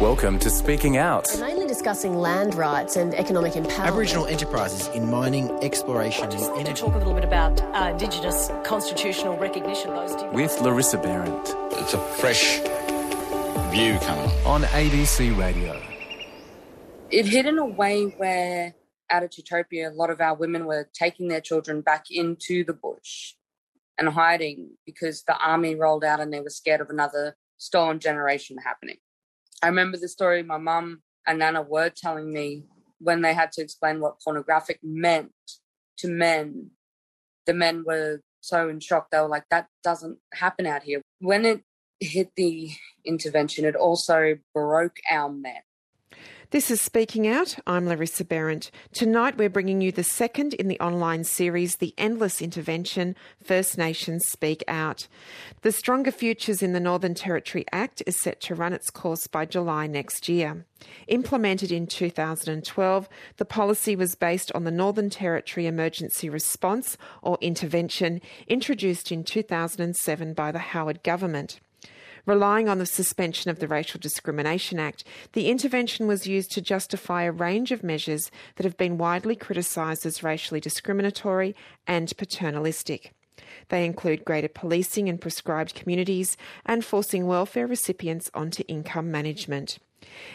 Welcome to Speaking Out. We're mainly discussing land rights and economic empowerment. Aboriginal enterprises in mining, exploration, Just and energy. talk a little bit about uh, Indigenous constitutional recognition. Those two. With Larissa Behrendt It's a fresh view coming on. on ABC Radio. it hit in a way where out of Utopia, a lot of our women were taking their children back into the bush and hiding because the army rolled out and they were scared of another stolen generation happening. I remember the story my mum and Nana were telling me when they had to explain what pornographic meant to men. The men were so in shock, they were like, that doesn't happen out here. When it hit the intervention, it also broke our men. This is Speaking Out. I'm Larissa Behrendt. Tonight we're bringing you the second in the online series, The Endless Intervention First Nations Speak Out. The Stronger Futures in the Northern Territory Act is set to run its course by July next year. Implemented in 2012, the policy was based on the Northern Territory Emergency Response or Intervention introduced in 2007 by the Howard Government. Relying on the suspension of the Racial Discrimination Act, the intervention was used to justify a range of measures that have been widely criticised as racially discriminatory and paternalistic. They include greater policing in prescribed communities and forcing welfare recipients onto income management.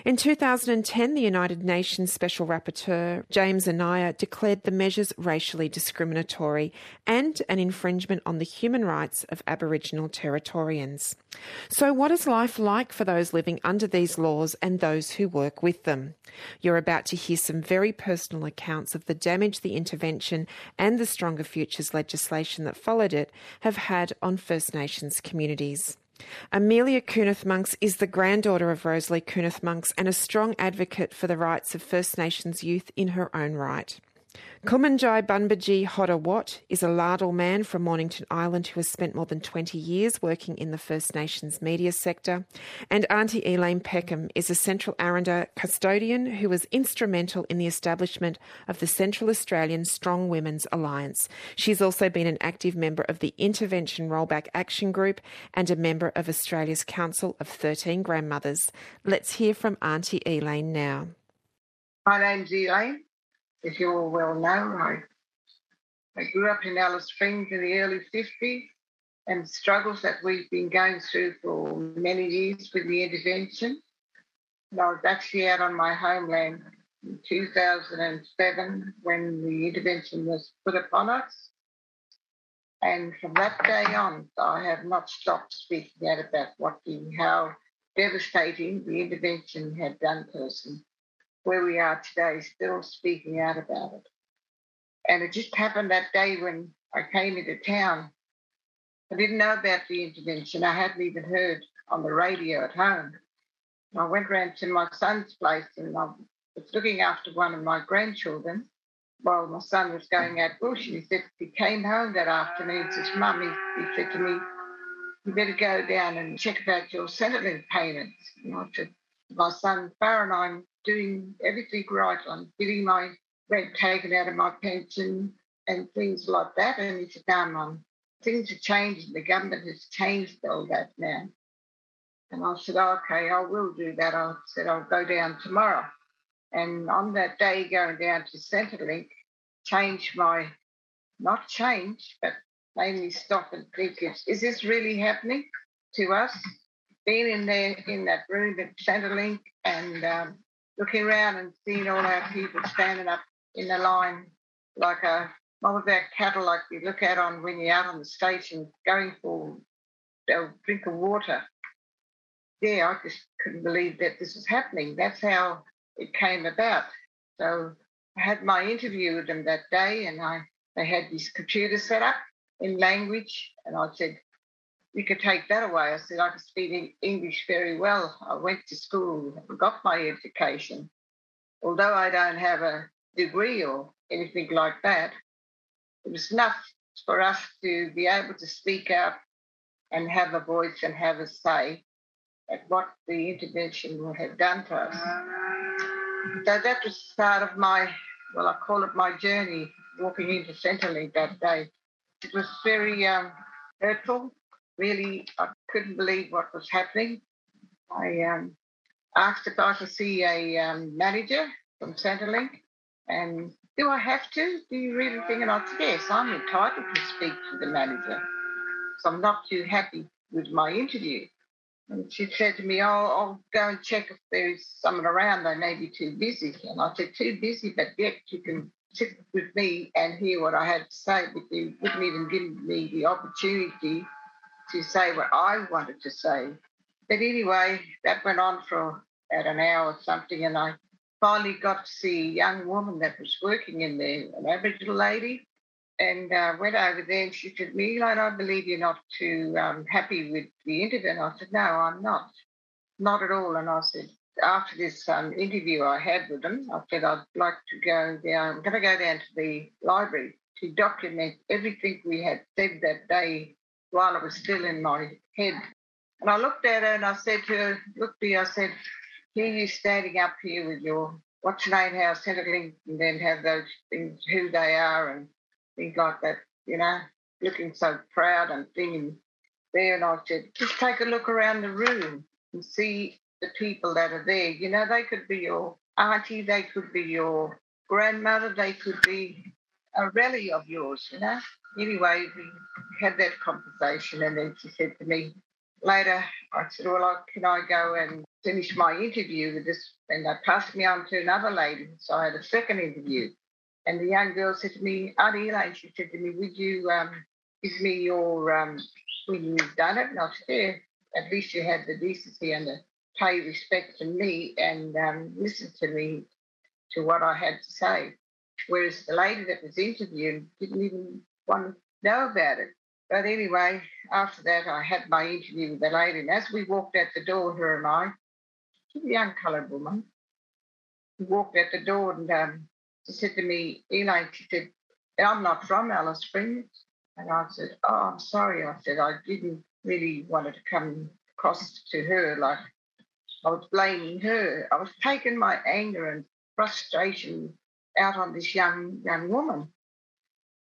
In 2010, the United Nations Special Rapporteur James Anaya declared the measures racially discriminatory and an infringement on the human rights of Aboriginal Territorians. So, what is life like for those living under these laws and those who work with them? You're about to hear some very personal accounts of the damage the intervention and the Stronger Futures legislation that followed it have had on First Nations communities. Amelia Kunoth-Monks is the granddaughter of Rosalie Kunoth-Monks and a strong advocate for the rights of First Nations youth in her own right. Kumanjai Bunbaji Hodder Watt is a Lardil man from Mornington Island who has spent more than 20 years working in the First Nations media sector. And Auntie Elaine Peckham is a Central Aranda custodian who was instrumental in the establishment of the Central Australian Strong Women's Alliance. She's also been an active member of the Intervention Rollback Action Group and a member of Australia's Council of 13 Grandmothers. Let's hear from Auntie Elaine now. My name's Elaine, as you all well know. I, I grew up in Alice Springs in the early 50s and struggles that we've been going through for many years with the intervention. And I was actually out on my homeland in 2007 when the intervention was put upon us. And from that day on, I have not stopped speaking out about what the, how devastating the intervention had done to us and where we are today, still speaking out about it. And it just happened that day when I came into town. I didn't know about the intervention. I hadn't even heard on the radio at home. I went round to my son's place and I was looking after one of my grandchildren while my son was going out bush. And he said, he came home that afternoon and says, Mummy, he said to me, you better go down and check about your Centrelink payments. And I said, my son Farron, I'm doing everything right. I'm getting my rent taken out of my pension and things like that. And he said, no, Mum, things have changed. The government has changed all that now. And I said, oh, okay, I will do that. I said, I'll go down tomorrow. And on that day, going down to Centrelink, change my, not change, but made me stop and think, is this really happening to us? Being in there in that room at Centrelink and um, looking around and seeing all our people standing up in the line like a mob of our cattle like you look at on when you're out on the station going for a drink of water. Yeah, I just couldn't believe that this was happening. That's how it came about. So I had my interview with them that day and I they had this computer set up in language and I said, you could take that away. I said, I could speak English very well. I went to school and got my education. Although I don't have a degree or anything like that, it was enough for us to be able to speak out and have a voice and have a say at what the intervention will have done to us. So that was the start of my, well, I call it my journey walking into Centrelink that day. It was very um, hurtful really I couldn't believe what was happening. I um, asked if I could see a um, manager from Centrelink. And do I have to? Do you really think? And I said, yes, I'm entitled to speak to the manager. So I'm not too happy with my interview. And she said to me, oh, I'll go and check if there's someone around. They may be too busy. And I said, too busy, but yet you can sit with me and hear what I had to say, but you wouldn't even give me the opportunity to say what I wanted to say. But anyway, that went on for about an hour or something, and I finally got to see a young woman that was working in there, an Aboriginal lady, and uh, went over there and she said, Milan, I believe you're not too um, happy with the interview. And I said, no, I'm not. Not at all. And I said, after this um, interview I had with them, I said I'd like to go down, I'm going to go down to the library to document everything we had said that day while it was still in my head. And I looked at her and I said to her, look, me, I said, here you standing up here with your what's your name house, Centrelink, and then have those things, who they are and things like that, you know, looking so proud and thinking there. And I said, just take a look around the room and see the people that are there. You know, they could be your auntie, they could be your grandmother, they could be a rally of yours, you know. Anyway, we had that conversation, and then she said to me later, I said, Well, can I go and finish my interview with this? And they passed me on to another lady. So I had a second interview. And the young girl said to me, Auntie Elaine, she said to me, Would you um, give me your, um, when you've done it? And I said, Yeah, at least you had the decency and the pay respect to me and um, listen to me to what I had to say. Whereas the lady that was interviewed didn't even to know about it. But anyway, after that, I had my interview with the lady. And as we walked out the door, her and I, young coloured woman, we walked out the door and um, she said to me, Elaine, she said, I'm not from Alice Springs. And I said, Oh, I'm sorry. I said, I didn't really want to come across to her like I was blaming her. I was taking my anger and frustration out on this young young woman.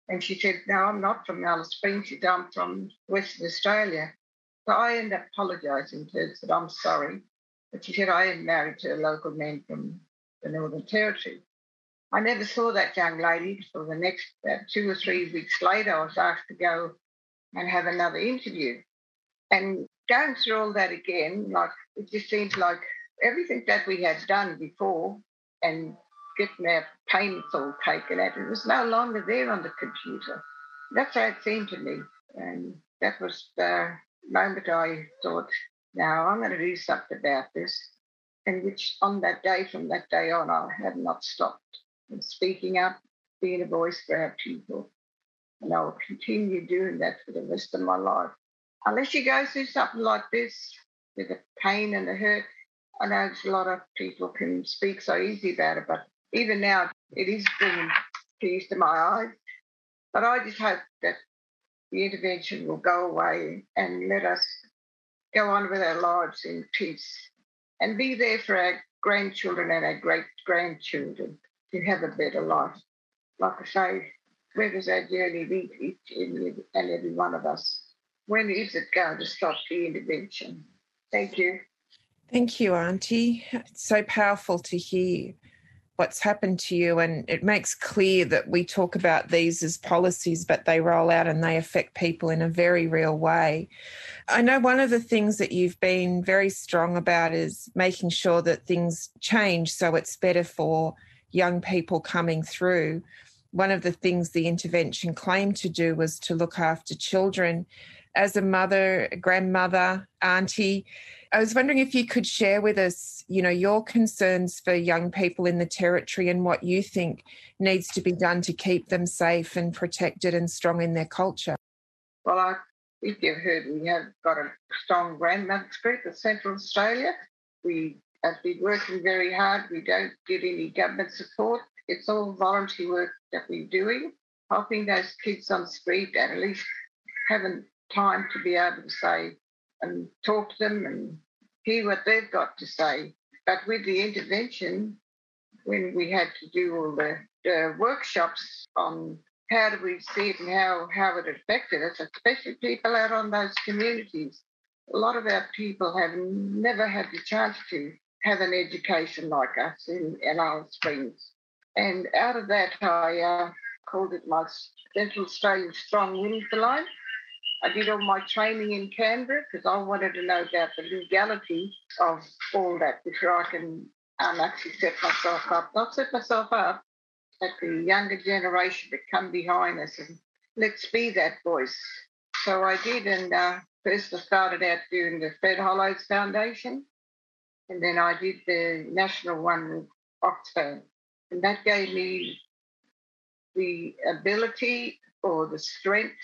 And she said, No, I'm not from Alice Springs. I'm from Western Australia. So I ended up apologising to her, said, I'm sorry. But she said, I am married to a local man from the Northern Territory. I never saw that young lady for the next about two or three weeks later. I was asked to go and have another interview. And going through all that again, like it just seems like everything that we had done before and getting payments all taken out, it was no longer there on the computer. That's how it seemed to me. And that was the moment I thought, now I'm going to do something about this. And which on that day, from that day on, I have not stopped in speaking up, being a voice for our people. And I will continue doing that for the rest of my life unless you go through something like this with the pain and the hurt, I know a lot of people can speak so easy about it, but even now it is bringing tears to my eyes. But I just hope that the intervention will go away and let us go on with our lives in peace and be there for our grandchildren and our great grandchildren to have a better life. Like I say, where does our journey lead each and every one of us? when is it going to stop the intervention? Thank you. Thank you, Auntie. It's so powerful to hear what's happened to you. And it makes clear that we talk about these as policies, but they roll out and they affect people in a very real way. I know one of the things that you've been very strong about is making sure that things change so it's better for young people coming through. One of the things the intervention claimed to do was to look after children as a mother, a grandmother, auntie. I was wondering if you could share with us, you know, your concerns for young people in the territory and what you think needs to be done to keep them safe and protected and strong in their culture. Well, I think you've heard we have got a strong grandmother's group in Central Australia. We have been working very hard. We don't get any government support. It's all voluntary work that we're doing, helping those kids on the street and at least having time to be able to say and talk to them and hear what they've got to say. But with the intervention, when we had to do all the, the workshops on how do we see it and how, how it affected us, especially people out on those communities. A lot of our people have never had the chance to have an education like us in, in Alice Springs. And out of that, I uh, called it my Central Australian Strong Women for Life. I did all my training in Canberra because I wanted to know about the legality of all that before I can um, actually set myself up. Not set myself up, but the younger generation to come behind us and let's be that voice. So I did, and uh, first I started out doing the Fred Hollows Foundation, and then I did the national one with Oxfam. And that gave me the ability or the strength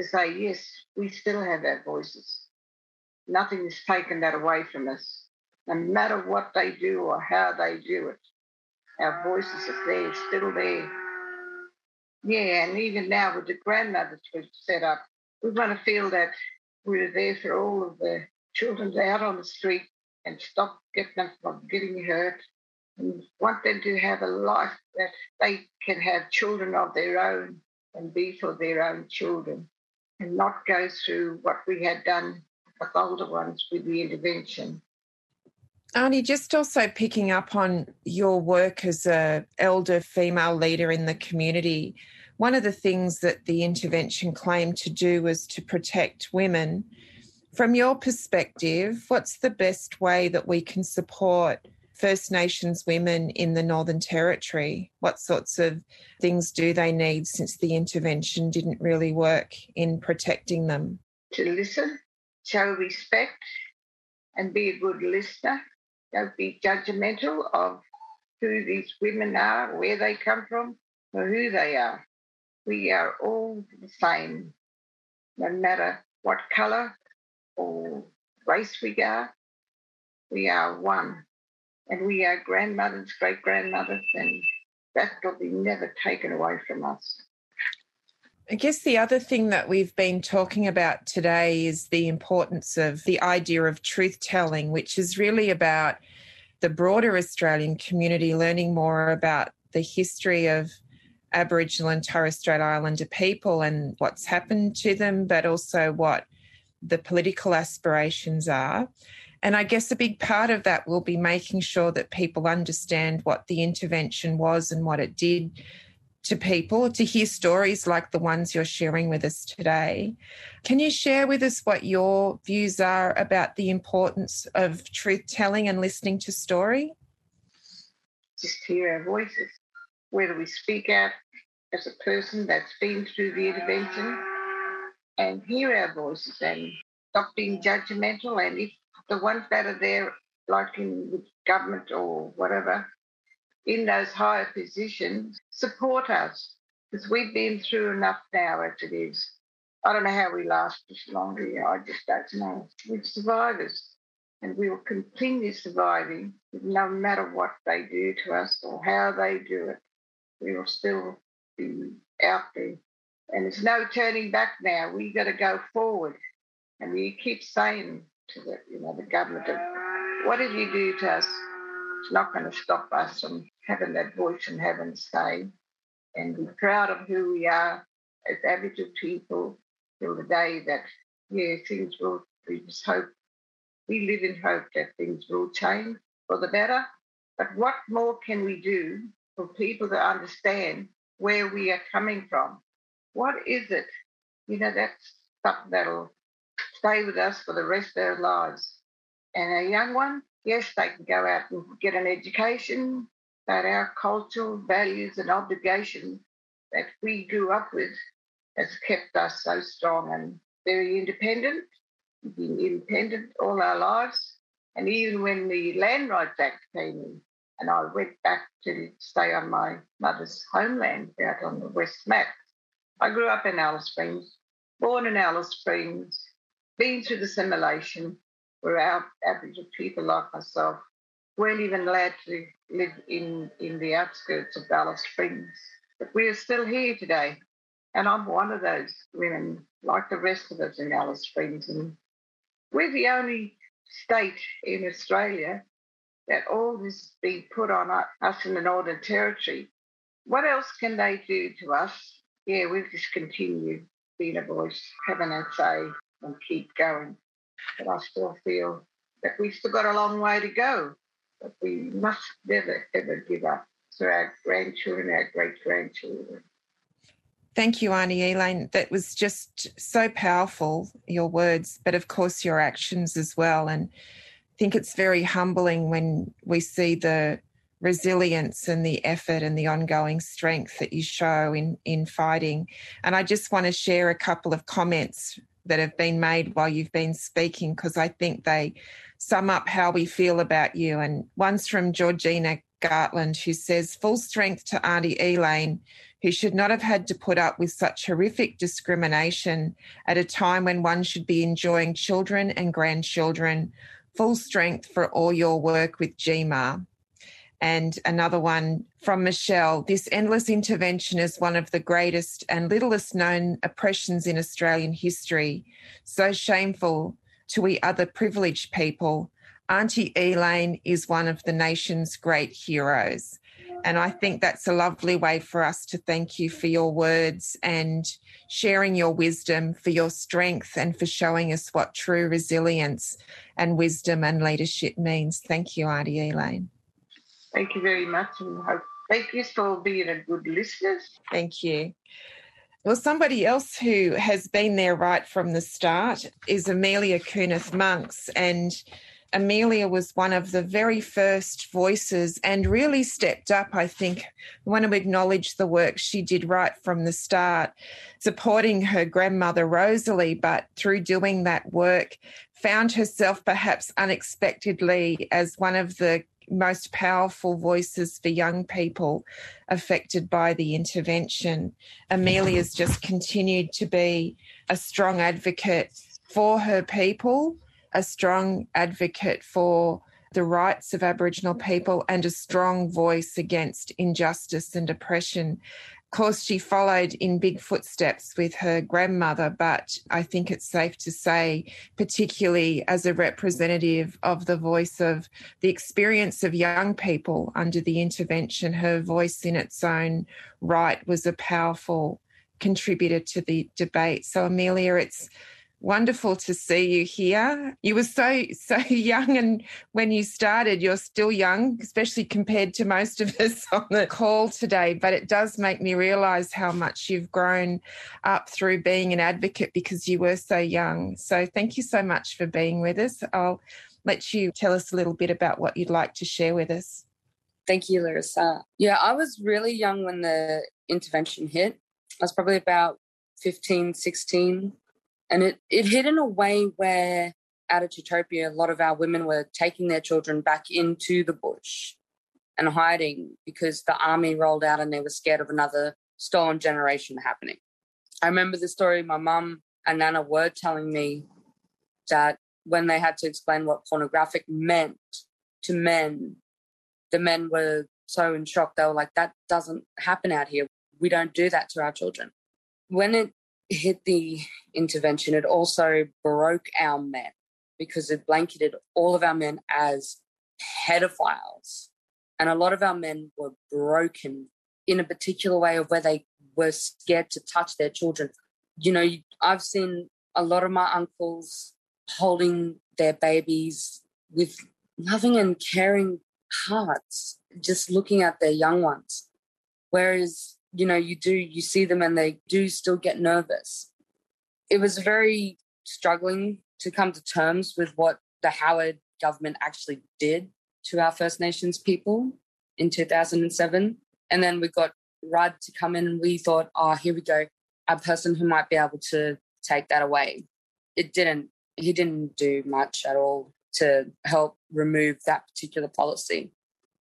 to say, yes, we still have our voices. Nothing is taken that away from us. No matter what they do or how they do it, our voices are there, still there. Yeah, and even now with the grandmothers we've set up, we want to feel that we're there for all of the children out on the street and stop getting them from getting hurt and want them to have a life that they can have children of their own and be for their own children and not go through what we had done with older ones with the intervention. Arnie, just also picking up on your work as a elder female leader in the community, one of the things that the intervention claimed to do was to protect women. From your perspective, what's the best way that we can support First Nations women in the Northern Territory? What sorts of things do they need since the intervention didn't really work in protecting them? To listen, show respect, and be a good listener. Don't be judgmental of who these women are, where they come from, or who they are. We are all the same, no matter what colour or race we are. We are one and we are grandmothers, great grandmothers, and that will be never taken away from us. I guess the other thing that we've been talking about today is the importance of the idea of truth telling, which is really about the broader Australian community learning more about the history of Aboriginal and Torres Strait Islander people and what's happened to them, but also what the political aspirations are. And I guess a big part of that will be making sure that people understand what the intervention was and what it did to people to hear stories like the ones you're sharing with us today. Can you share with us what your views are about the importance of truth telling and listening to story? Just hear our voices, whether we speak out as a person that's been through the intervention and hear our voices and stop being judgmental. And if the ones that are there, like in government or whatever, in those higher positions, support us because we've been through enough now as it is. I don't know how we last this long here. I just don't know. We're survivors and we will continue surviving no matter what they do to us or how they do it. We will still be out there. And there's no turning back now. We've got to go forward. And we keep saying to the, you know, the government of whatever you do to us, it's not going to stop us from having that voice and having say and be proud of who we are as Aboriginal people till the day that, yeah, things will, we just hope, we live in hope that things will change for the better. But what more can we do for people to understand where we are coming from? What is it? You know, that's something that'll stay with us for the rest of their lives. And a young one, yes, they can go out and get an education, but our cultural values and obligations that we grew up with has kept us so strong and very independent. Been independent all our lives. And even when the Land Rights Act came in, and I went back to stay on my mother's homeland out on the West Mat. I grew up in Alice Springs, born in Alice Springs, been through the simulation where our Aboriginal people like myself weren't even allowed to live in, in the outskirts of Alice Springs. But we are still here today. And I'm one of those women, like the rest of us in Alice Springs. And we're the only state in Australia that all this has been put on us in the Northern Territory. What else can they do to us? Yeah, we've just continued being a voice, having a say, and keep going. But I still feel that we've still got a long way to go. But we must never, ever give up to our grandchildren, our great grandchildren. Thank you, Arnie Elaine. That was just so powerful, your words, but of course, your actions as well. And I think it's very humbling when we see the resilience and the effort and the ongoing strength that you show in, in fighting. And I just want to share a couple of comments that have been made while you've been speaking because I think they sum up how we feel about you. And one's from Georgina Gartland, who says, Full strength to Auntie Elaine, who should not have had to put up with such horrific discrimination at a time when one should be enjoying children and grandchildren. Full strength for all your work with GMAR. And another one from Michelle this endless intervention is one of the greatest and littlest known oppressions in Australian history. So shameful to we other privileged people. Auntie Elaine is one of the nation's great heroes. And I think that's a lovely way for us to thank you for your words and sharing your wisdom, for your strength, and for showing us what true resilience and wisdom and leadership means. Thank you, Auntie Elaine. Thank you very much. And thank you for being a good listener. Thank you. Well, somebody else who has been there right from the start is Amelia Kunoth-Monks. And Amelia was one of the very first voices and really stepped up, I think. I want to acknowledge the work she did right from the start, supporting her grandmother Rosalie, but through doing that work, found herself perhaps unexpectedly as one of the most powerful voices for young people affected by the intervention. Amelia's just continued to be a strong advocate for her people, a strong advocate for the rights of Aboriginal people, and a strong voice against injustice and oppression course, she followed in big footsteps with her grandmother, but I think it's safe to say, particularly as a representative of the voice of the experience of young people under the intervention, her voice in its own right was a powerful contributor to the debate. So, Amelia, it's wonderful to see you here. You were so so young, and when you started, you're still young, especially compared to most of us on the call today. But it does make me realise how much you've grown up through being an advocate because you were so young. So thank you so much for being with us. I'll let you tell us a little bit about what you'd like to share with us. Thank you, Larissa. Yeah, I was really young when the intervention hit. I was probably about 15, 16 and it, it hit in a way where out of Utopia, a lot of our women were taking their children back into the bush and hiding because the army rolled out and they were scared of another stolen generation happening. I remember the story my mum and Nana were telling me that when they had to explain what pornographic meant to men, the men were so in shock. They were like, that doesn't happen out here. We don't do that to our children. When it hit the intervention, it also broke our men because it blanketed all of our men as pedophiles. And a lot of our men were broken in a particular way of where they were scared to touch their children. You know, I've seen a lot of my uncles holding their babies with loving and caring hearts, just looking at their young ones. Whereas you know, you do, you see them and they do still get nervous. It was very struggling to come to terms with what the Howard government actually did to our First Nations people in 2007. And then we got Rudd to come in and we thought, oh, here we go, a person who might be able to take that away. It didn't, he didn't do much at all to help remove that particular policy.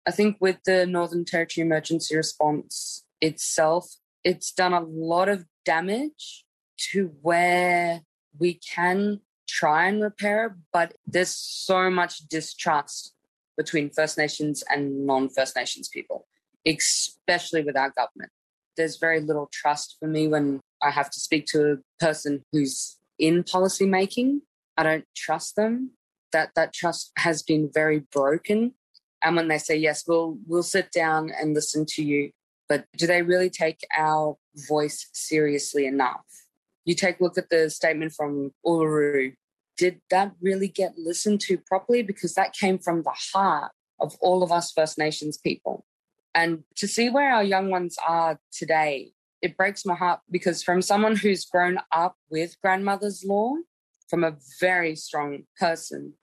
I think with the Northern Territory emergency response, itself, it's done a lot of damage to where we can try and repair but there's so much distrust between First Nations and non First Nations people, especially with our government. There's very little trust for me when I have to speak to a person who's in policy making. I don't trust them. That that trust has been very broken. And when they say yes, we'll we'll sit down and listen to you, but do they really take our voice seriously enough? You take a look at the statement from Uluru. Did that really get listened to properly? Because that came from the heart of all of us First Nations people. And to see where our young ones are today, it breaks my heart because from someone who's grown up with grandmother's law, from a very strong person,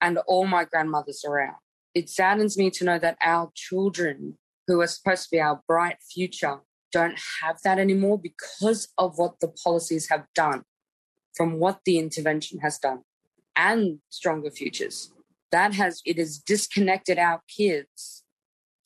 and all my grandmothers around, it saddens me to know that our children, who are supposed to be our bright future, don't have that anymore because of what the policies have done, from what the intervention has done, and stronger futures. That has it has disconnected our kids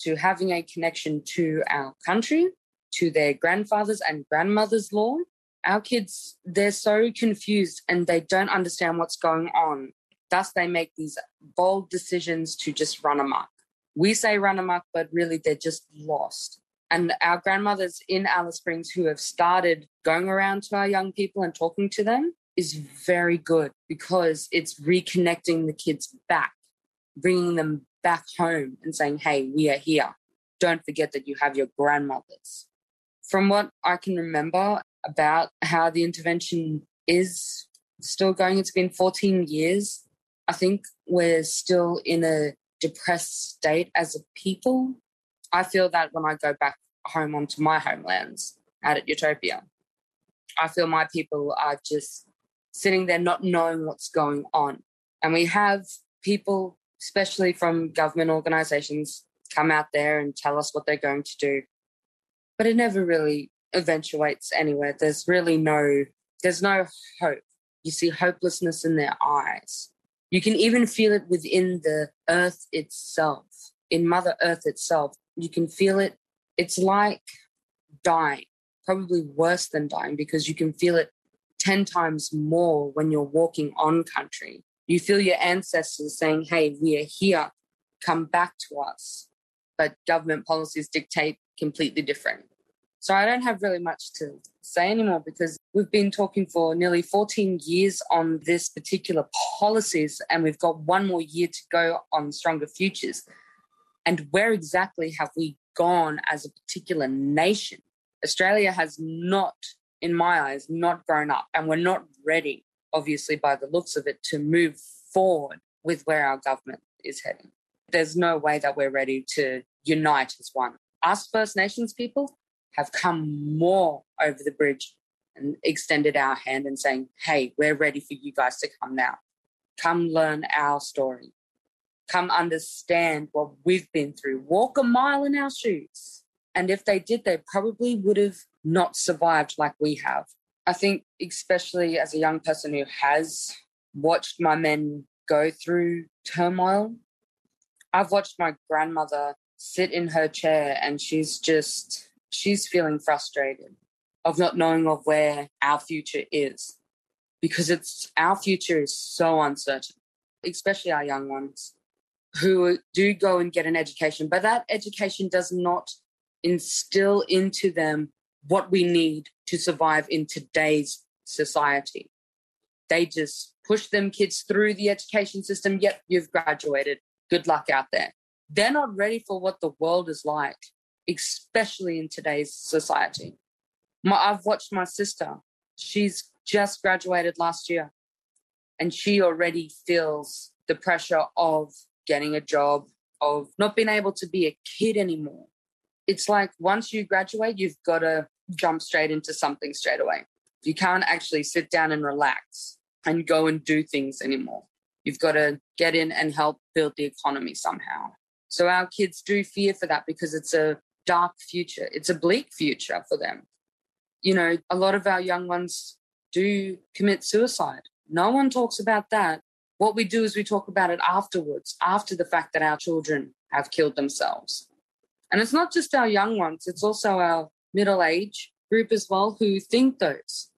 to having a connection to our country, to their grandfathers and grandmothers' law. Our kids, they're so confused and they don't understand what's going on. Thus, they make these bold decisions to just run amok. We say run amok, but really they're just lost. And our grandmothers in Alice Springs who have started going around to our young people and talking to them is very good because it's reconnecting the kids back, bringing them back home and saying, hey, we are here. Don't forget that you have your grandmothers. From what I can remember about how the intervention is still going, it's been 14 years. I think we're still in a depressed state as a people I feel that when I go back home onto my homelands out at Utopia, I feel my people are just sitting there not knowing what's going on. And we have people, especially from government organizations, come out there and tell us what they're going to do. But it never really eventuates anywhere. There's really no there's no hope. You see hopelessness in their eyes. You can even feel it within the earth itself, in Mother Earth itself. You can feel it. It's like dying, probably worse than dying because you can feel it 10 times more when you're walking on country. You feel your ancestors saying, hey, we are here, come back to us. But government policies dictate completely different. So I don't have really much to say anymore because we've been talking for nearly 14 years on this particular policies and we've got one more year to go on stronger futures and where exactly have we gone as a particular nation? Australia has not, in my eyes, not grown up, and we're not ready, obviously, by the looks of it, to move forward with where our government is heading. There's no way that we're ready to unite as one. Us First Nations people have come more over the bridge and extended our hand and saying, hey, we're ready for you guys to come now. Come learn our story come understand what we've been through, walk a mile in our shoes. And if they did, they probably would have not survived like we have. I think, especially as a young person who has watched my men go through turmoil, I've watched my grandmother sit in her chair and she's just, she's feeling frustrated of not knowing of where our future is because it's our future is so uncertain, especially our young ones who do go and get an education, but that education does not instill into them what we need to survive in today's society. They just push them kids through the education system. Yep, you've graduated. Good luck out there. They're not ready for what the world is like, especially in today's society. My, I've watched my sister. She's just graduated last year, and she already feels the pressure of getting a job, of not being able to be a kid anymore. It's like once you graduate, you've got to jump straight into something straight away. You can't actually sit down and relax and go and do things anymore. You've got to get in and help build the economy somehow. So our kids do fear for that because it's a dark future. It's a bleak future for them. You know, a lot of our young ones do commit suicide. No one talks about that what we do is we talk about it afterwards, after the fact that our children have killed themselves. And it's not just our young ones, it's also our middle age group as well who think those.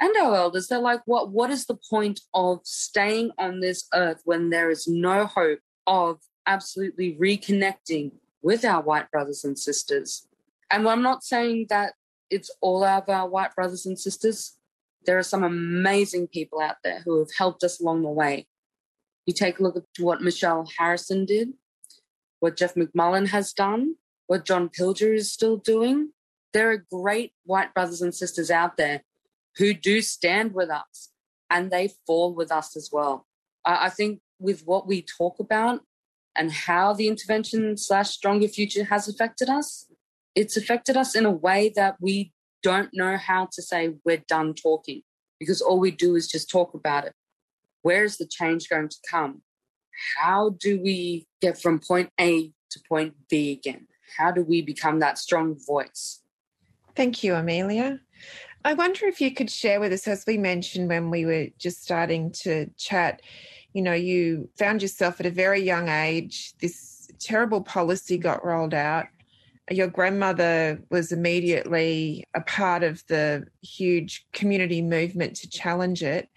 And our elders, they're like, what, what is the point of staying on this earth when there is no hope of absolutely reconnecting with our white brothers and sisters? And I'm not saying that it's all of our white brothers and sisters. There are some amazing people out there who have helped us along the way. You take a look at what Michelle Harrison did, what Jeff McMullen has done, what John Pilger is still doing. There are great white brothers and sisters out there who do stand with us and they fall with us as well. I, think with what we talk about and how the intervention slash stronger future has affected us, it's affected us in a way that we don't know how to say we're done talking because all we do is just talk about it. Where is the change going to come? How do we get from point A to point B again? How do we become that strong voice? Thank you, Amelia. I wonder if you could share with us, as we mentioned when we were just starting to chat, you know, you found yourself at a very young age, this terrible policy got rolled out. Your grandmother was immediately a part of the huge community movement to challenge it.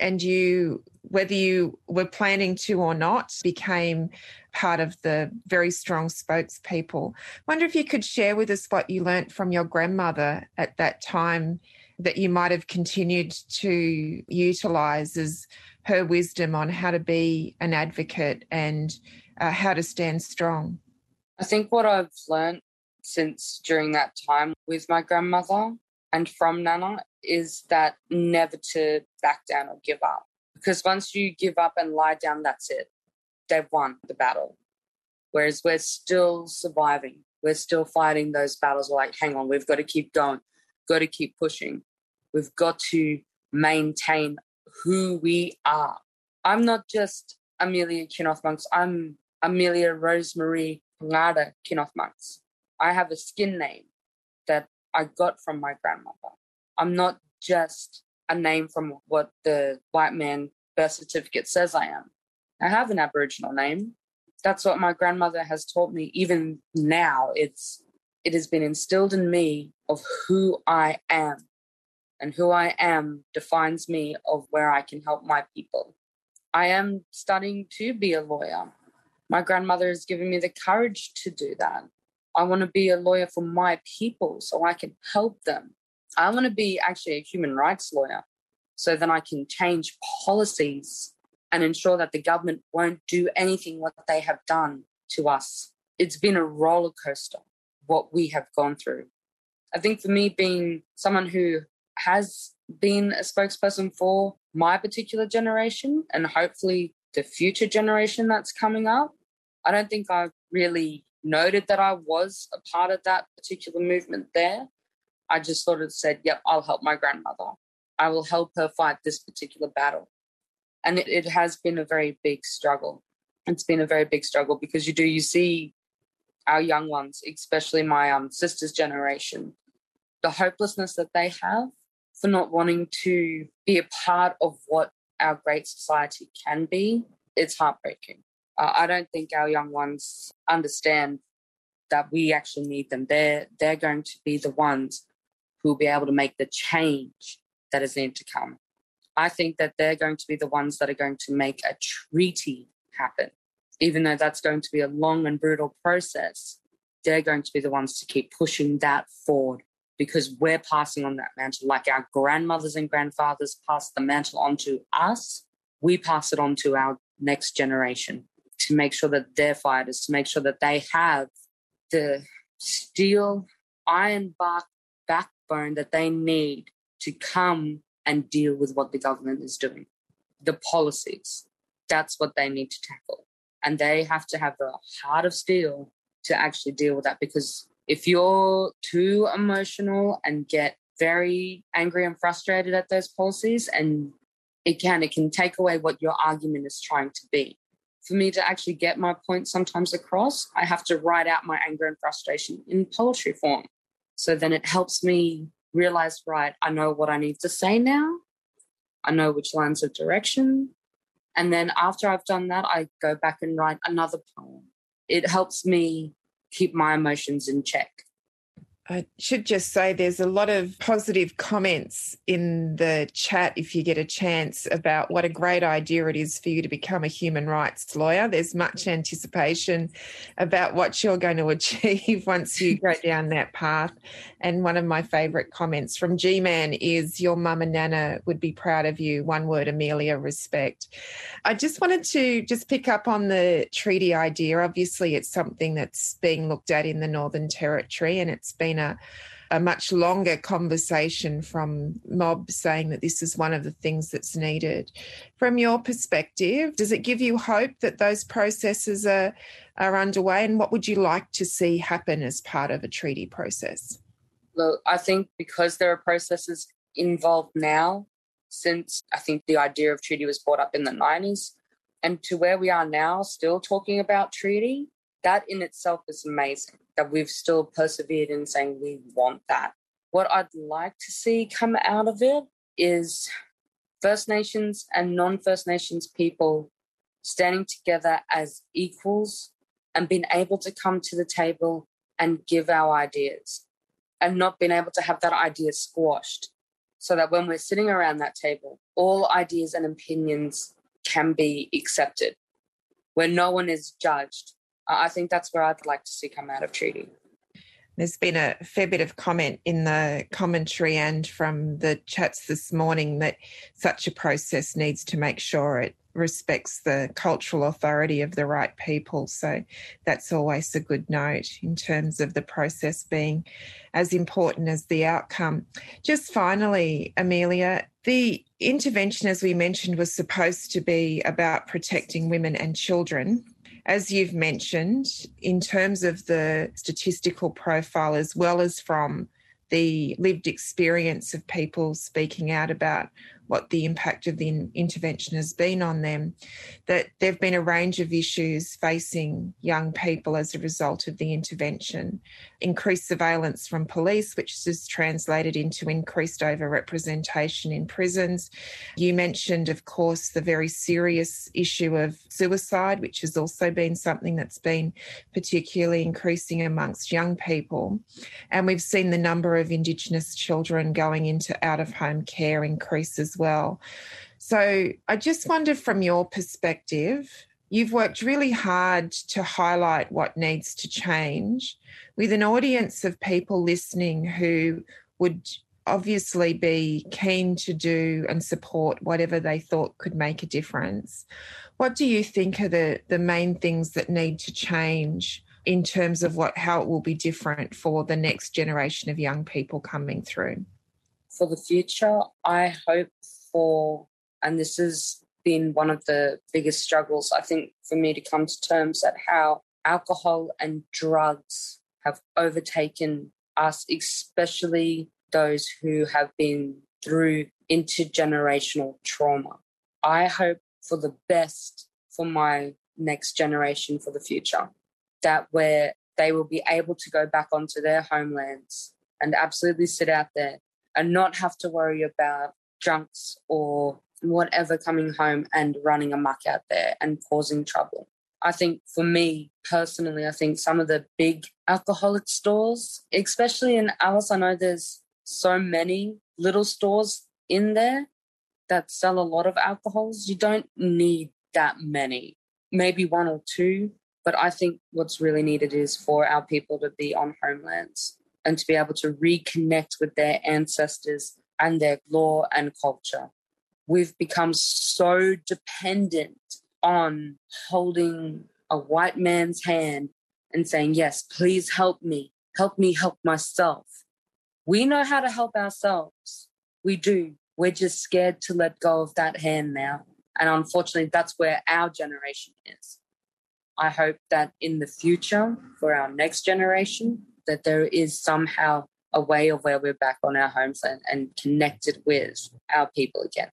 And you, whether you were planning to or not, became part of the very strong spokespeople. Wonder if you could share with us what you learnt from your grandmother at that time that you might have continued to utilize as her wisdom on how to be an advocate and uh, how to stand strong. I think what I've learned since during that time with my grandmother and from Nana is that never to back down or give up. Because once you give up and lie down, that's it they've won the battle. Whereas we're still surviving. We're still fighting those battles. We're like, hang on, we've got to keep going, got to keep pushing. We've got to maintain who we are. I'm not just Amelia Kunoth-Monks. I'm Amelia Rosemary Pangada Kunoth-Monks. I have a skin name that I got from my grandmother. I'm not just a name from what the white man birth certificate says I am. I have an Aboriginal name. That's what my grandmother has taught me. Even now, it's it has been instilled in me of who I am, and who I am defines me of where I can help my people. I am studying to be a lawyer. My grandmother has given me the courage to do that. I want to be a lawyer for my people so I can help them. I want to be actually a human rights lawyer so that I can change policies and ensure that the government won't do anything what they have done to us. It's been a roller coaster, what we have gone through. I think for me, being someone who has been a spokesperson for my particular generation and hopefully the future generation that's coming up, I don't think I really noted that I was a part of that particular movement there. I just sort of said, yep, I'll help my grandmother. I will help her fight this particular battle and it, it has been a very big struggle it's been a very big struggle because you do you see our young ones especially my um, sister's generation the hopelessness that they have for not wanting to be a part of what our great society can be it's heartbreaking. Uh, i don't think our young ones understand that we actually need them. They're they're going to be the ones who will be able to make the change that is needed to come. I think that they're going to be the ones that are going to make a treaty happen. Even though that's going to be a long and brutal process, they're going to be the ones to keep pushing that forward because we're passing on that mantle. Like our grandmothers and grandfathers passed the mantle on to us, we pass it on to our next generation to make sure that they're fighters, to make sure that they have the steel, iron bark backbone that they need to come and deal with what the government is doing. The policies, that's what they need to tackle. And they have to have the heart of steel to actually deal with that because if you're too emotional and get very angry and frustrated at those policies and it can it can take away what your argument is trying to be for me to actually get my point sometimes across i have to write out my anger and frustration in poetry form so then it helps me realize, right, I know what I need to say now. I know which lines of direction. And then after I've done that, I go back and write another poem. It helps me keep my emotions in check. I should just say there's a lot of positive comments in the chat if you get a chance about what a great idea it is for you to become a human rights lawyer. There's much anticipation about what you're going to achieve once you go down that path. And one of my favourite comments from G Man is Your mum and nana would be proud of you. One word, Amelia, respect. I just wanted to just pick up on the treaty idea. Obviously, it's something that's being looked at in the Northern Territory and it's been a a much longer conversation from mob saying that this is one of the things that's needed. From your perspective, does it give you hope that those processes are, are underway? And what would you like to see happen as part of a treaty process? Look, I think because there are processes involved now, since I think the idea of treaty was brought up in the 90s, and to where we are now, still talking about treaty, that in itself is amazing that we've still persevered in saying we want that. What I'd like to see come out of it is First Nations and non First Nations people standing together as equals and being able to come to the table and give our ideas and not being able to have that idea squashed so that when we're sitting around that table, all ideas and opinions can be accepted, where no one is judged I think that's where I'd like to see come out of treaty. There's been a fair bit of comment in the commentary and from the chats this morning that such a process needs to make sure it respects the cultural authority of the right people. So that's always a good note in terms of the process being as important as the outcome. Just finally, Amelia, the intervention, as we mentioned, was supposed to be about protecting women and children as you've mentioned, in terms of the statistical profile, as well as from the lived experience of people speaking out about what the impact of the intervention has been on them, that there have been a range of issues facing young people as a result of the intervention. Increased surveillance from police, which has translated into increased overrepresentation in prisons. You mentioned, of course, the very serious issue of suicide, which has also been something that's been particularly increasing amongst young people. And we've seen the number of Indigenous children going into out of home care increase as well. So I just wonder from your perspective, you've worked really hard to highlight what needs to change with an audience of people listening who would obviously be keen to do and support whatever they thought could make a difference. What do you think are the, the main things that need to change in terms of what how it will be different for the next generation of young people coming through? For the future, I hope for, and this has been one of the biggest struggles, I think, for me to come to terms at how alcohol and drugs have overtaken us, especially those who have been through intergenerational trauma. I hope for the best for my next generation for the future, that where they will be able to go back onto their homelands and absolutely sit out there and not have to worry about drunks or whatever coming home and running amok out there and causing trouble. I think for me personally, I think some of the big alcoholic stores, especially in Alice, I know there's so many little stores in there that sell a lot of alcohols. You don't need that many, maybe one or two. But I think what's really needed is for our people to be on homelands and to be able to reconnect with their ancestors and their law and culture. We've become so dependent on holding a white man's hand and saying, Yes, please help me, help me help myself. We know how to help ourselves. We do. We're just scared to let go of that hand now. And unfortunately, that's where our generation is. I hope that in the future, for our next generation, that there is somehow a way of where we're back on our homeland and connected with our people again.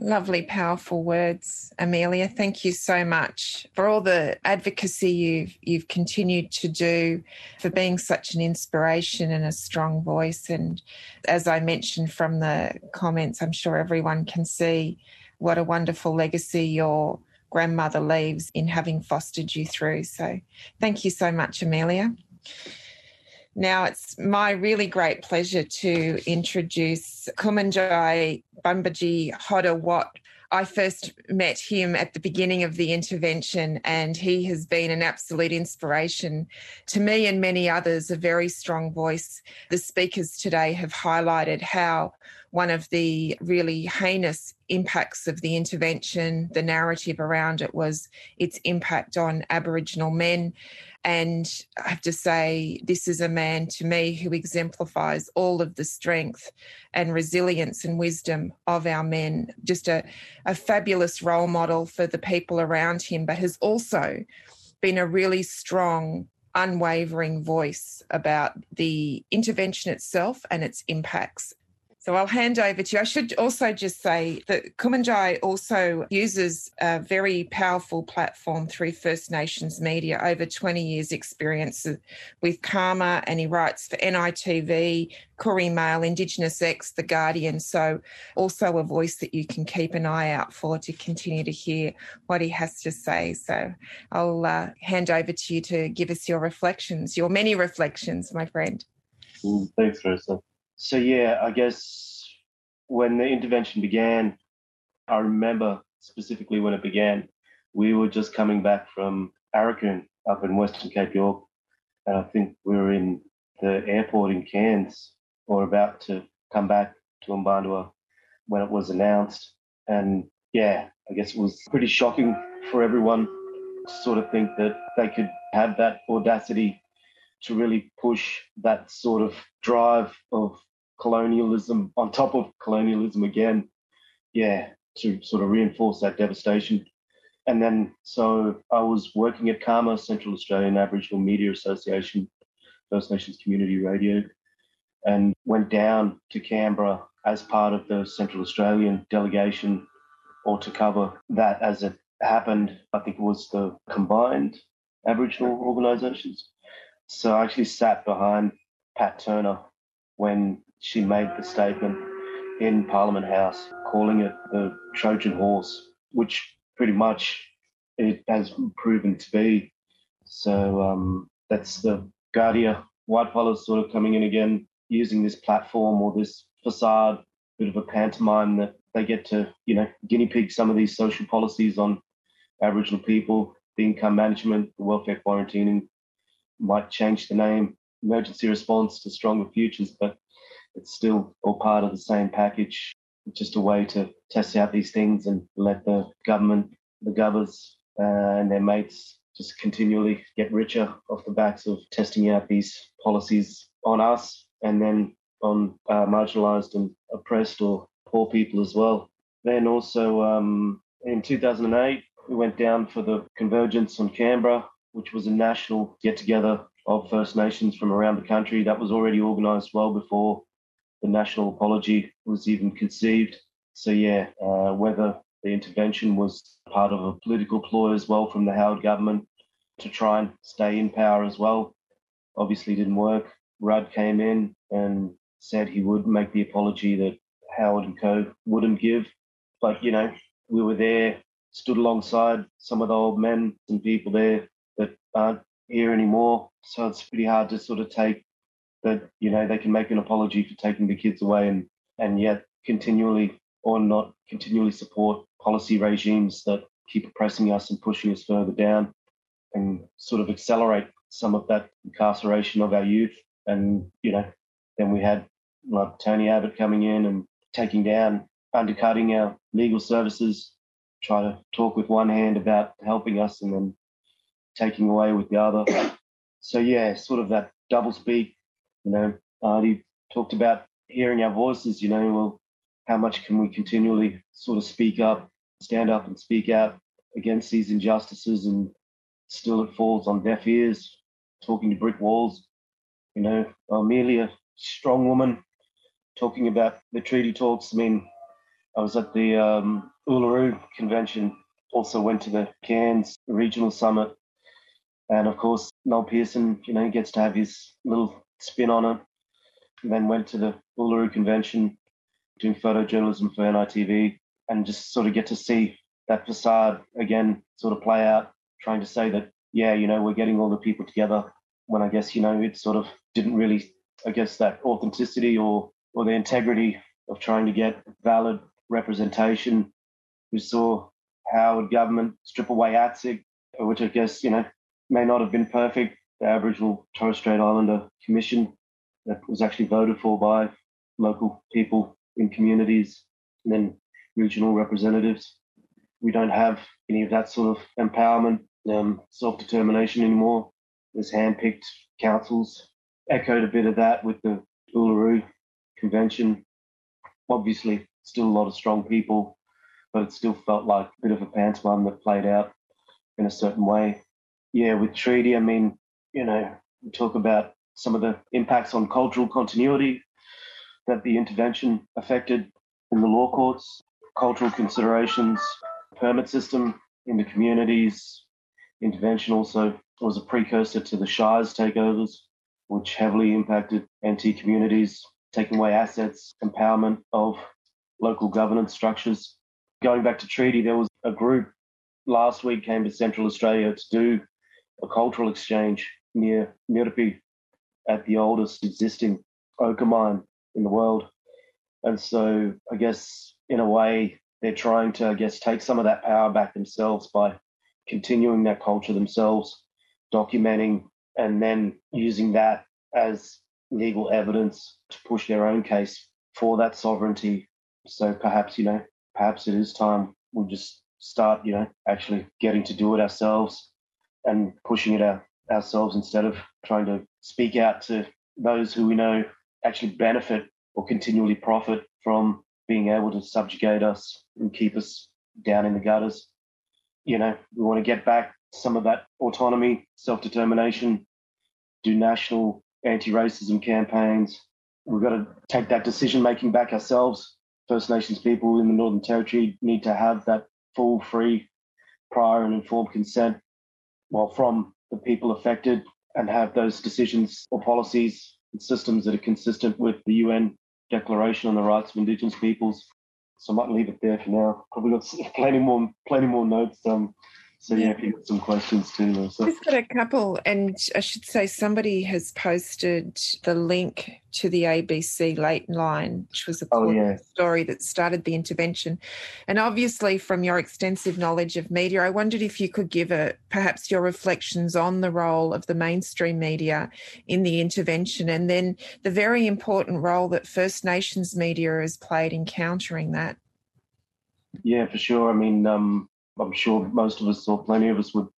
Lovely, powerful words, Amelia. Thank you so much for all the advocacy you've you've continued to do, for being such an inspiration and a strong voice. And as I mentioned from the comments, I'm sure everyone can see what a wonderful legacy your grandmother leaves in having fostered you through. So, thank you so much, Amelia. Now it's my really great pleasure to introduce Kumanjayi Bumbaji Hodder Watt. I first met him at the beginning of the intervention, and he has been an absolute inspiration to me and many others, a very strong voice. The speakers today have highlighted how one of the really heinous impacts of the intervention, the narrative around it was its impact on Aboriginal men. And I have to say, this is a man to me who exemplifies all of the strength and resilience and wisdom of our men. Just a, a fabulous role model for the people around him, but has also been a really strong unwavering voice about the intervention itself and its impacts. So I'll hand over to you. I should also just say that Kumanjayi also uses a very powerful platform through First Nations media, over 20 years experience with CAAMA, and he writes for NITV, Koori Mail, Indigenous X, The Guardian. So also a voice that you can keep an eye out for to continue to hear what he has to say. So I'll uh, hand over to you to give us your reflections, your many reflections, my friend. Mm, thanks, Rosa so yeah, I guess when the intervention began, I remember specifically when it began, we were just coming back from Aurukun up in Western Cape York, and I think we were in the airport in Cairns or about to come back to Mparntwe when it was announced. And yeah, I guess it was pretty shocking for everyone to sort of think that they could have that audacity to really push that sort of drive of colonialism on top of colonialism again. Yeah, to sort of reinforce that devastation. And then, so I was working at CAAMA, Central Australian Aboriginal Media Association, First Nations Community Radio, and went down to Canberra as part of the Central Australian delegation or to cover that as it happened. I think it was the combined Aboriginal organisations. So I actually sat behind Pat Turner when she made the statement in Parliament House, calling it the Trojan horse, which pretty much it has proven to be. So um, that's the Guardia white collars sort of coming in again, using this platform or this facade, bit of a pantomime that they get to, you know, guinea pig some of these social policies on Aboriginal people, the income management, the welfare quarantining, might change the name, emergency response to stronger futures, but it's still all part of the same package. It's Just a way to test out these things and let the government, the governors, uh, and their mates just continually get richer off the backs of testing out these policies on us and then on uh, marginalised and oppressed or poor people as well. Then also um, in 2008, we went down for the convergence on Canberra, which was a national get together of First Nations from around the country. That was already organised well before the national apology was even conceived. So, yeah, uh, whether the intervention was part of a political ploy as well from the Howard government to try and stay in power as well, obviously didn't work. Rudd came in and said he would make the apology that Howard and co wouldn't give. But, you know, we were there, stood alongside some of the old men and people there aren't here anymore. So it's pretty hard to sort of take that you know they can make an apology for taking the kids away and and yet continually or not continually support policy regimes that keep oppressing us and pushing us further down and sort of accelerate some of that incarceration of our youth and you know then we had like Tony Abbott coming in and taking down undercutting our legal services try to talk with one hand about helping us and then taking away with the other so yeah sort of that double speak you know, he talked about hearing our voices. You know, well, how much can we continually sort of speak up, stand up, and speak out against these injustices, and still it falls on deaf ears, talking to brick walls. You know, Amelia, strong woman, talking about the treaty talks. I mean, I was at the um, Uluru convention, also went to the Cairns regional summit, and of course, Noel Pearson, you know, gets to have his little spin on it. And then went to the Uluru convention, doing photojournalism for NITV, and just sort of get to see that facade again sort of play out, trying to say that, yeah, you know, we're getting all the people together when I guess, you know, it sort of didn't really, I guess, that authenticity or, or the integrity of trying to get valid representation. We saw Howard government strip away ATSIC, which I guess, you know, may not have been perfect, the Aboriginal Torres Strait Islander Commission that was actually voted for by local people in communities, and then regional representatives. We don't have any of that sort of empowerment, um, self determination anymore. There's hand-picked councils. Echoed a bit of that with the Uluru Convention. Obviously, still a lot of strong people, but it still felt like a bit of a pantomime that played out in a certain way. Yeah, with treaty, I mean, you know, we talk about some of the impacts on cultural continuity that the intervention affected in the law courts, cultural considerations, permit system in the communities. Intervention also was a precursor to the Shires takeovers, which heavily impacted NT communities, taking away assets, empowerment of local governance structures. Going back to treaty, there was a group last week came to Central Australia to do a cultural exchange near Miripi at the oldest existing ochre mine in the world. And so I guess in a way they're trying to, I guess, take some of that power back themselves by continuing that culture themselves, documenting and then using that as legal evidence to push their own case for that sovereignty. So perhaps, you know, perhaps it is time we just start, you know, actually getting to do it ourselves and pushing it out ourselves instead of trying to speak out to those who we know actually benefit or continually profit from being able to subjugate us and keep us down in the gutters. You know, we want to get back some of that autonomy, self determination, do national anti racism campaigns. We've got to take that decision making back ourselves. First Nations people in the Northern Territory need to have that full, free, prior, and informed consent well, from the people affected and have those decisions or policies and systems that are consistent with the UN Declaration on the Rights of Indigenous Peoples. So I might leave it there for now. Probably got plenty more, plenty more notes. Um, so yeah, if you've got some questions too. So. Just got a couple, and I should say somebody has posted the link to the ABC Lateline, which was a oh, yeah. story that started the intervention. And obviously, from your extensive knowledge of media, I wondered if you could give a perhaps your reflections on the role of the mainstream media in the intervention, and then the very important role that First Nations media has played in countering that. Yeah, for sure. I mean, um, I'm sure most of us, or plenty of us, would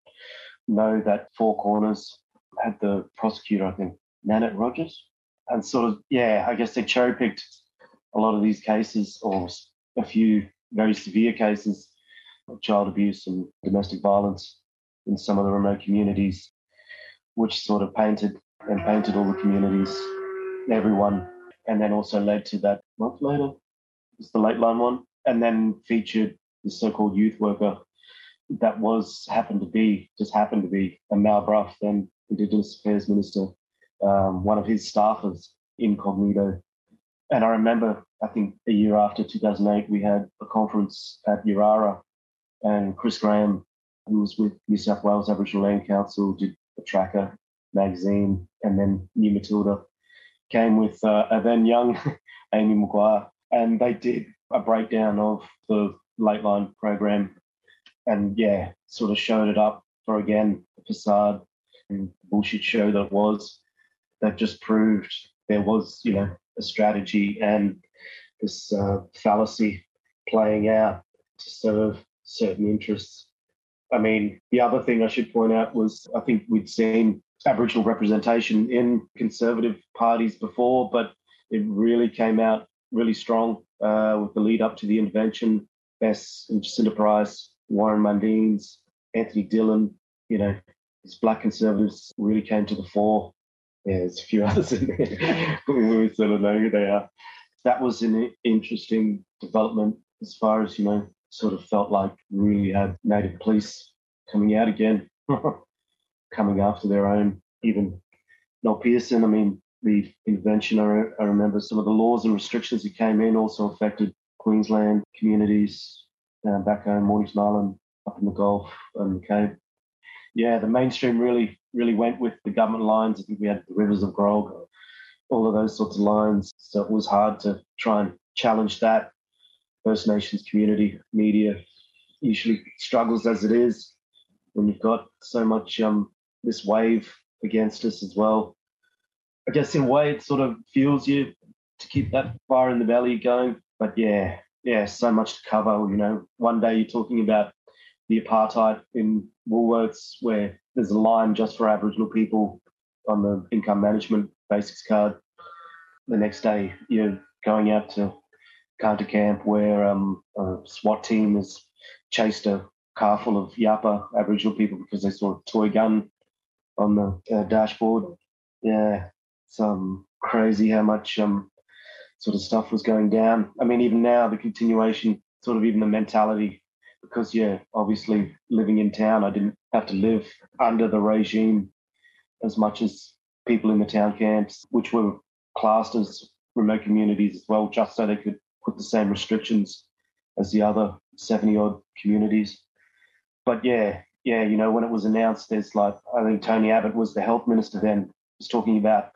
know that Four Corners had the prosecutor, I think, Nanette Rogers. And sort of, yeah, I guess they cherry picked a lot of these cases, or a few very severe cases of child abuse and domestic violence in some of the remote communities, which sort of painted and painted all the communities, everyone, and then also led to that month later, it's the Lateline one, and then featured the so-called youth worker that was happened to be just happened to be a Mal Brough, then Indigenous Affairs Minister, um, one of his staffers incognito. And I remember, I think a year after 2008, we had a conference at Urara, and Chris Graham, who was with New South Wales Aboriginal Land Council, did a tracker magazine, and then New Matilda came with uh, a then young Amy McQuire, and they did a breakdown of the Lateline program and yeah, sort of showed it up for again the facade and bullshit show that was. That just proved there was, you know, a strategy and this uh, fallacy playing out to serve certain interests. I mean, the other thing I should point out was I think we'd seen Aboriginal representation in conservative parties before, but it really came out really strong uh, with the lead up to the intervention. Bess and Jacinta Price Warren Mundines, Anthony Dillon, you know, these black conservatives really came to the fore. Yeah, there's a few others in there. we sort of know who they are. That was an interesting development as far as, you know, sort of felt like really had native police coming out again, coming after their own. Even Noel Pearson, I mean, the intervention, I, I remember some of the laws and restrictions that came in also affected Queensland communities, uh, back home, Mornington Island, up in the Gulf and the Cape. Yeah, the mainstream really, really went with the government lines. I think we had the Rivers of Grog, all of those sorts of lines. So it was hard to try and challenge that. First Nations community media usually struggles as it is when you've got so much um, this wave against us as well. I guess in a way it sort of fuels you to keep that fire in the belly going but yeah, yeah, so much to cover. You know, one day you're talking about the apartheid in Woolworths, where there's a line just for Aboriginal people on the income management basics card. The next day, you're going out to Karnte Camp, where um, a SWAT team has chased a car full of Yapa Aboriginal people because they saw a toy gun on the uh, dashboard. Yeah, it's um, crazy how much um, sort of stuff was going down. I mean, even now, the continuation, sort of even the mentality, because, yeah, obviously living in town, I didn't have to live under the regime as much as people in the town camps, which were classed as remote communities as well, just so they could put the same restrictions as the other 70 odd communities. But yeah, yeah, you know, when it was announced, there's like, I think Tony Abbott was the health minister then, was talking about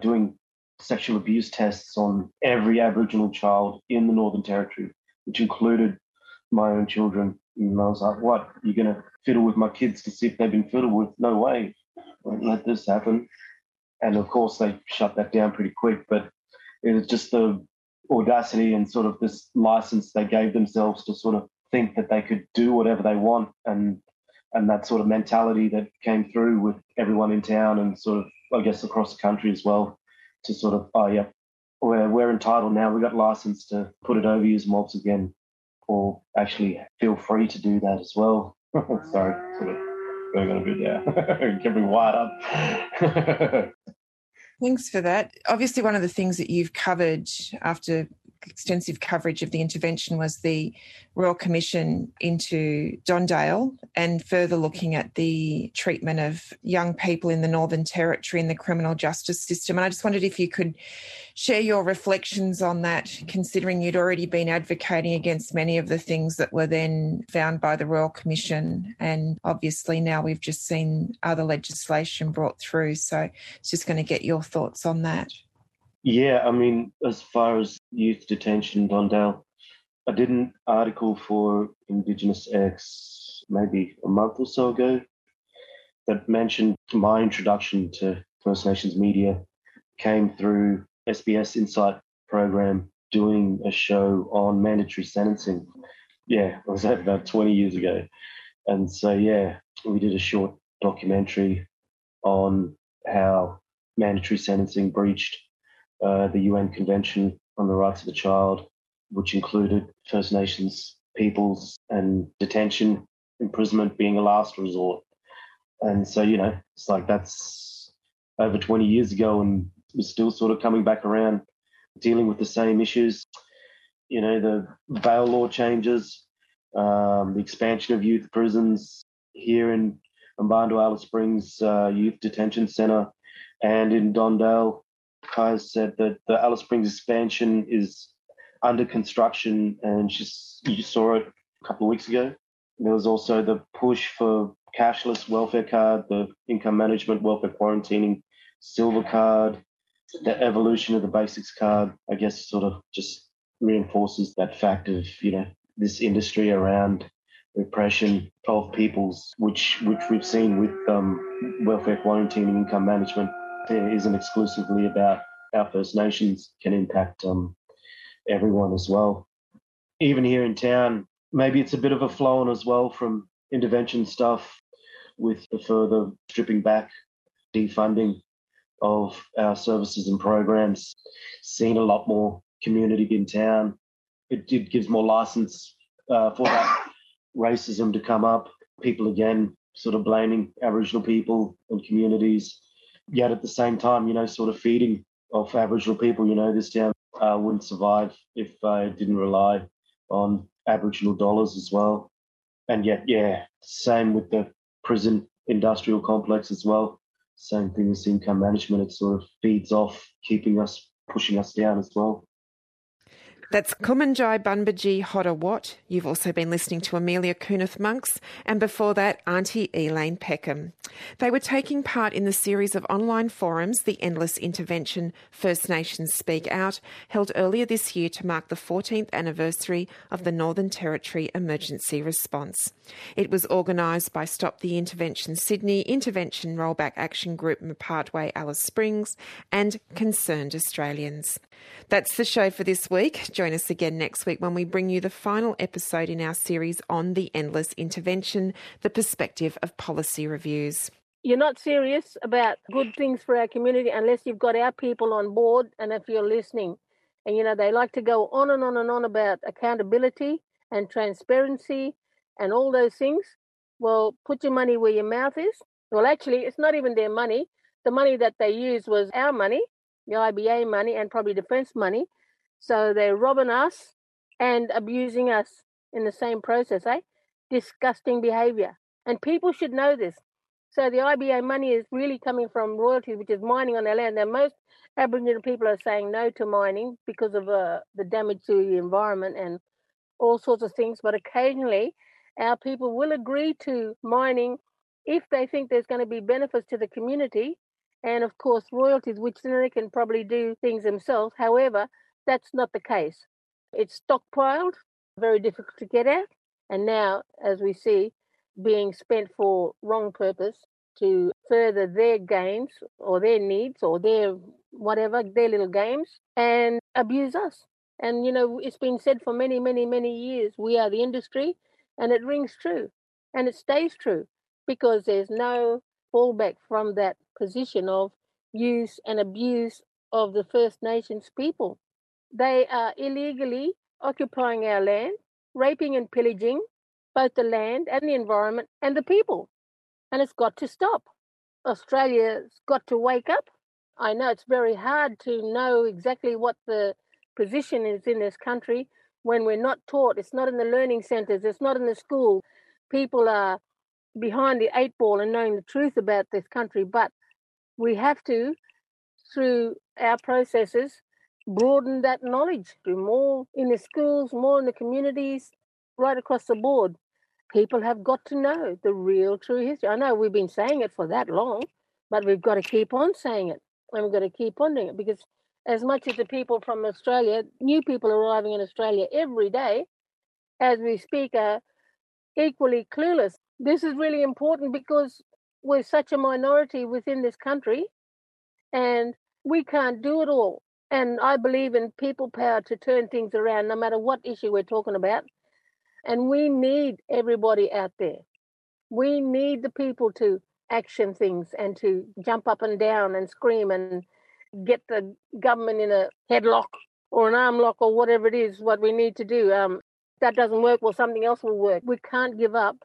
doing sexual abuse tests on every Aboriginal child in the Northern Territory, which included my own children. And I was like, what? You're going to fiddle with my kids to see if they've been fiddled with? No way. Won't let this happen. And of course, they shut that down pretty quick. But it was just the audacity and sort of this license they gave themselves to sort of think that they could do whatever they want and and that sort of mentality that came through with everyone in town and sort of I guess across the country as well to sort of, oh, yeah, we're, we're entitled now. We've got license to put it overuse mobs again, or actually feel free to do that as well. Sorry, sort of going on a bit there. Get me wired up. Thanks for that. Obviously, one of the things that you've covered after extensive coverage of the intervention was the Royal Commission into Don Dale and further looking at the treatment of young people in the Northern Territory in the criminal justice system. And I just wondered if you could share your reflections on that, considering you'd already been advocating against many of the things that were then found by the Royal Commission. And obviously now we've just seen other legislation brought through. So it's just going to get your thoughts on that. Yeah, I mean, as far as youth detention, Don Dale, I did an article for Indigenous X maybe a month or so ago that mentioned my introduction to First Nations media came through SBS Insight program doing a show on mandatory sentencing. Yeah, was about 20 years ago. And so, yeah, we did a short documentary on how mandatory sentencing breached uh, the UN Convention on the Rights of the Child, which included First Nations peoples and detention, imprisonment being a last resort. And so, you know, it's like that's over 20 years ago and we're still sort of coming back around dealing with the same issues. You know, the bail law changes, um, the expansion of youth prisons here in Mparntwe Alice Springs uh, Youth Detention Centre and in Don Dale Kai said that the Alice Springs expansion is under construction, and just you saw it a couple of weeks ago. There was also the push for cashless welfare card, the income management welfare quarantining silver card, the evolution of the basics card. I guess sort of just reinforces that fact of you know this industry around repression of peoples, which which we've seen with um, welfare quarantining, income management isn't exclusively about our First Nations, can impact um, everyone as well. Even here in town, maybe it's a bit of a flow on as well from intervention stuff with the further stripping back, defunding of our services and programs, seeing a lot more community in town. It, it gives more license uh, for that racism to come up. People again sort of blaming Aboriginal people and communities yet at the same time, you know, sort of feeding off Aboriginal people. You know, this town uh, wouldn't survive if uh, didn't rely on Aboriginal dollars as well. And yet, yeah, same with the prison industrial complex as well. Same thing as income management. It sort of feeds off keeping us, pushing us down as well. That's Kumanjayi Bunbaji Hodder Watt. You've also been listening to Amelia Kunoth-Monks, and before that, Auntie Elaine Peckham. They were taking part in the series of online forums, The Endless Intervention First Nations Speak Out, held earlier this year to mark the 14th anniversary of the Northern Territory Emergency Response. It was organised by Stop the Intervention Sydney, Intervention Rollback Action Group Mparntwe Alice Springs, and Concerned Australians. That's the show for this week. join us again next week when we bring you the final episode in our series on the endless intervention, the perspective of policy reviews. You're not serious about good things for our community unless you've got our people on board and if you're listening. And, you know, they like to go on and on and on about accountability and transparency and all those things. Well, put your money where your mouth is. Well, actually, it's not even their money. The money that they used was our money, the IBA money, and probably defence money. So they're robbing us and abusing us in the same process, eh? Disgusting behaviour. And people should know this. So the IBA money is really coming from royalties, which is mining on their land. Now, most Aboriginal people are saying no to mining because of uh, the damage to the environment and all sorts of things. But occasionally, our people will agree to mining if they think there's going to be benefits to the community. And of course, royalties, which then they can probably do things themselves. However, that's not the case. It's stockpiled, very difficult to get at. And now, as we see, being spent for wrong purpose to further their gains or their needs or their whatever, their little games and abuse us. And, you know, it's been said for many, many, many years we are the industry, and it rings true and it stays true because there's no fallback from that position of use and abuse of the First Nations people. They are illegally occupying our land, raping and pillaging both the land and the environment and the people. And it's got to stop. Australia's got to wake up. I know it's very hard to know exactly what the position is in this country when we're not taught. It's not in the learning centres, it's not in the school. People are behind the eight ball and knowing the truth about this country, but we have to, through our processes, broaden that knowledge more in the schools, more in the communities, right across the board. People have got to know the real true history. I know we've been saying it for that long, but we've got to keep on saying it and we've got to keep on doing it because as much as the people from Australia, new people arriving in Australia every day, as we speak, are equally clueless. This is really important because we're such a minority within this country and we can't do it all. And I believe in people power to turn things around no matter what issue we're talking about. And we need everybody out there. We need the people to action things and to jump up and down and scream and get the government in a headlock or an arm lock or whatever it is, what we need to do. Um, that doesn't work, well, something else will work. We can't give up,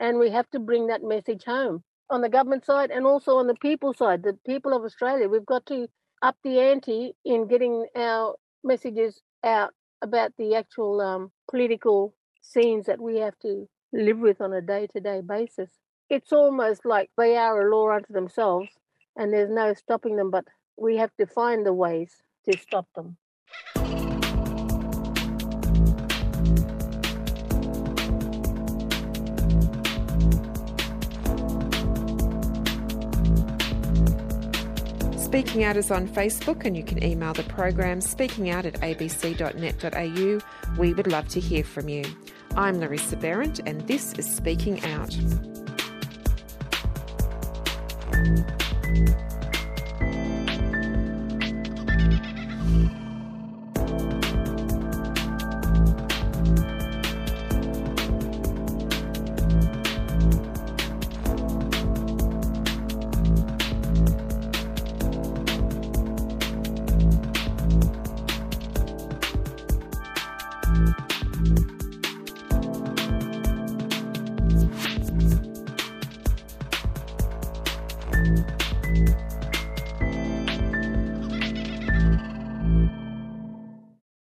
and we have to bring that message home on the government side and also on the people side, the people of Australia. We've got to up the ante in getting our messages out about the actual um, political scenes that we have to live with on a day to day basis. It's almost like they are a law unto themselves, and there's no stopping them but we have to find the ways to stop them. Speaking Out is on Facebook, and you can email the program speakingout at abc.net.au. We would love to hear from you. I'm Larissa Behrendt, and this is Speaking Out.